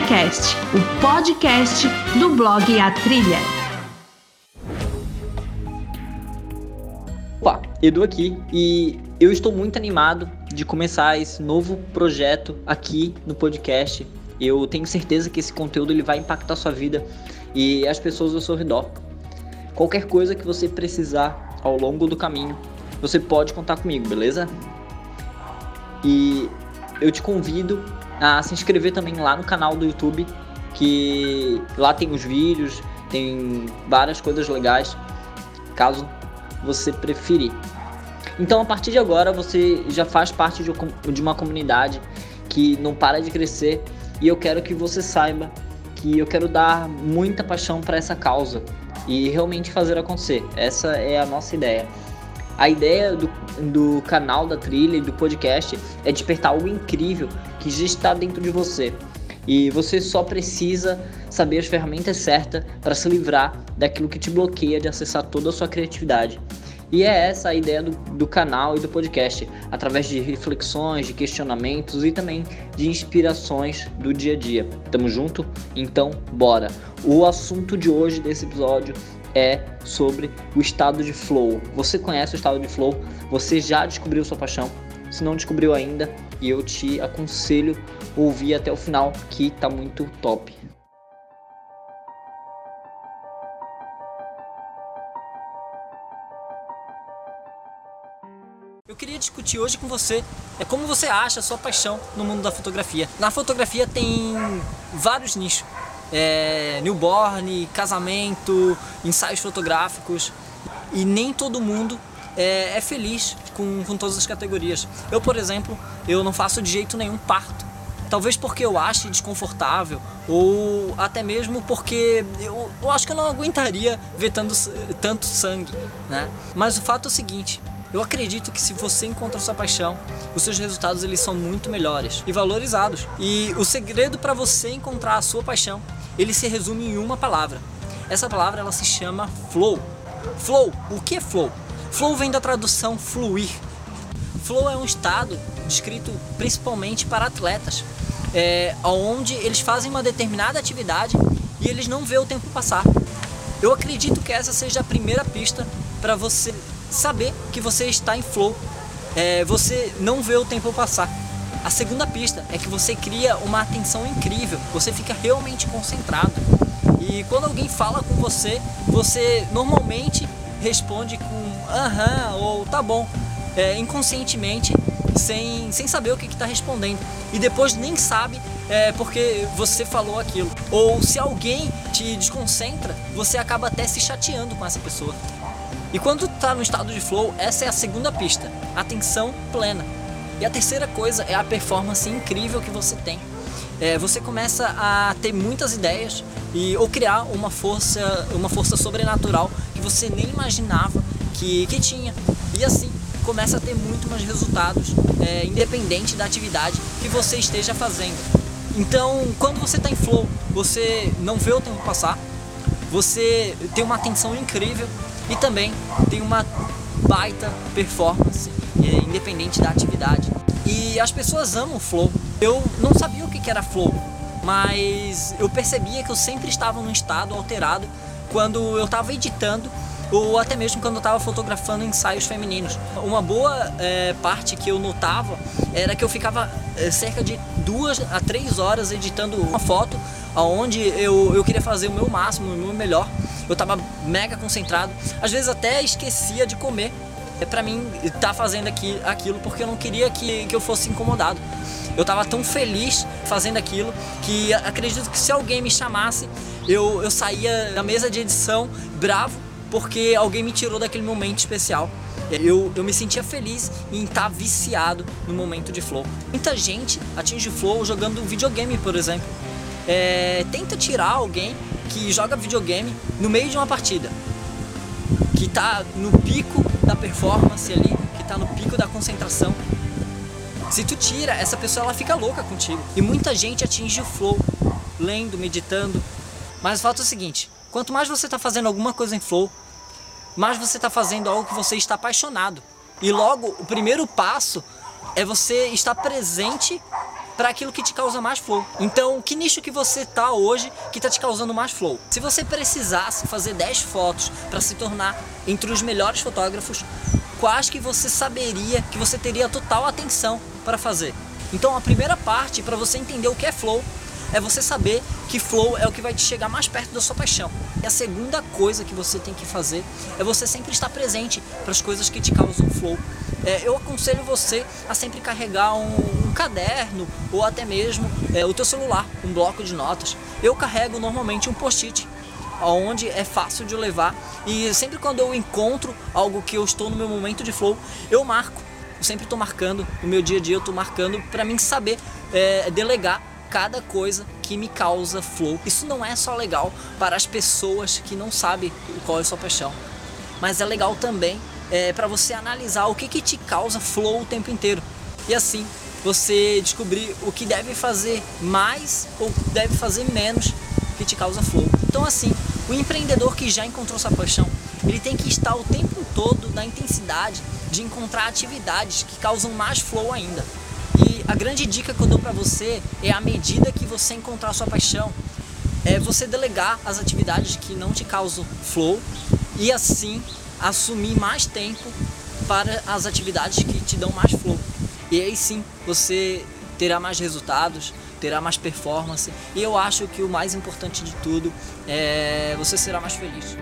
TrilhaCast, o podcast do blog A Trilha. Opa, Edu aqui e eu estou muito animado de começar esse novo projeto aqui no podcast. Eu tenho certeza que esse conteúdo ele vai impactar a sua vida e as pessoas ao seu redor. Qualquer coisa que você precisar ao longo do caminho, você pode contar comigo, beleza? E eu te convido a se inscrever também lá no canal do YouTube, que lá tem os vídeos, tem várias coisas legais, caso você preferir. Então, a partir de agora, você já faz parte de uma comunidade que não para de crescer e eu quero que você saiba que eu quero dar muita paixão para essa causa e realmente fazer acontecer. Essa é a nossa ideia. A ideia do, do canal da trilha e do podcast é despertar algo incrível que já está dentro de você. E você só precisa saber as ferramentas certas para se livrar daquilo que te bloqueia de acessar toda a sua criatividade. E é essa a ideia do, do, canal e do podcast, através de reflexões, de questionamentos e também de inspirações do dia a dia. Tamo junto? Então, bora! O assunto de hoje desse episódio é sobre o estado de flow. Você conhece o estado de flow? Você já descobriu sua paixão? Se não descobriu ainda, eu te aconselho ouvir até o final, que tá muito top. Eu queria discutir hoje com você é como você acha a sua paixão no mundo da fotografia. Na fotografia tem vários nichos. É, newborn, casamento, ensaios fotográficos e nem todo mundo é, é feliz com, com todas as categorias. Eu, por exemplo, eu não faço de jeito nenhum parto. Talvez porque eu ache desconfortável ou até mesmo porque eu, eu acho que eu não aguentaria ver tanto, tanto sangue, né? Mas o fato é o seguinte, eu acredito que se você encontra sua paixão, os seus resultados eles são muito melhores e valorizados. E o segredo para você encontrar a sua paixão, ele se resume em uma palavra. Essa palavra ela se chama flow. Flow, o que é flow? Flow vem da tradução fluir. Flow é um estado descrito principalmente para atletas, é, onde eles fazem uma determinada atividade e eles não vê o tempo passar. Eu acredito que essa seja a primeira pista para você saber que você está em flow. É, você não vê o tempo passar. A segunda pista é que você cria uma atenção incrível, você fica realmente concentrado. E quando alguém fala com você, você normalmente responde com aham ou tá bom, é, inconscientemente, sem, sem saber o que está respondendo. E depois nem sabe é, porque você falou aquilo. Ou se alguém te desconcentra, você acaba até se chateando com essa pessoa. E quando está no estado de flow, essa é a segunda pista, atenção plena. E a terceira coisa é a performance incrível que você tem. É, você começa a ter muitas ideias e ou criar uma força, uma força sobrenatural que você nem imaginava que, que tinha. E assim começa a ter muito mais resultados, é, independente da atividade que você esteja fazendo. Então, quando você está em flow, você não vê o tempo passar, você tem uma atenção incrível e também tem uma baita performance, independente da atividade. E as pessoas amam flow. Eu não sabia o que era flow, mas eu percebia que eu sempre estava num estado alterado quando eu estava editando ou até mesmo quando eu estava fotografando ensaios femininos. Uma boa é, parte que eu notava era que eu ficava é, cerca de duas a três horas editando uma foto aonde eu, eu queria fazer o meu máximo, o meu melhor eu tava mega concentrado, às vezes até esquecia de comer. É para mim tá fazendo aqui, aquilo porque eu não queria que, que eu fosse incomodado. Eu tava tão feliz fazendo aquilo que acredito que se alguém me chamasse, eu, eu saía da mesa de edição bravo porque alguém me tirou daquele momento especial. Eu, eu me sentia feliz em estar tá viciado no momento de flow. Muita gente atinge flow jogando videogame, por exemplo. É, tenta tirar alguém que joga videogame no meio de uma partida, que tá no pico da performance ali, que tá no pico da concentração. Se tu tira, essa pessoa ela fica louca contigo. E muita gente atinge o flow, lendo, meditando. Mas o fato é o seguinte: quanto mais você está fazendo alguma coisa em flow, mais você está fazendo algo que você está apaixonado. E logo, o primeiro passo é você estar presente para aquilo que te causa mais flow. Então, que nicho que você tá hoje que tá te causando mais flow? Se você precisasse fazer 10 fotos para se tornar entre os melhores fotógrafos, quais que você saberia que você teria total atenção para fazer? Então, a primeira parte para você entender o que é flow é você saber que flow é o que vai te chegar mais perto da sua paixão. E a segunda coisa que você tem que fazer é você sempre estar presente para as coisas que te causam flow. É, eu aconselho você a sempre carregar um, um caderno ou até mesmo é, o teu celular, um bloco de notas. Eu carrego normalmente um post-it onde é fácil de levar e sempre quando eu encontro algo que eu estou no meu momento de flow, eu marco. Eu sempre estou marcando, no meu dia a dia eu estou marcando para mim saber é, delegar cada coisa que me causa flow. Isso não é só legal para as pessoas que não sabem qual é a sua paixão, mas é legal também é, para você analisar o que, que te causa flow o tempo inteiro. E assim você descobrir o que deve fazer mais ou deve fazer menos que te causa flow. Então assim, o empreendedor que já encontrou sua paixão, ele tem que estar o tempo todo na intensidade de encontrar atividades que causam mais flow ainda. E a grande dica que eu dou para você é à medida que você encontrar sua paixão, é você delegar as atividades que não te causam flow e assim assumir mais tempo para as atividades que te dão mais flow. E aí sim você terá mais resultados, terá mais performance e eu acho que o mais importante de tudo é você será mais feliz.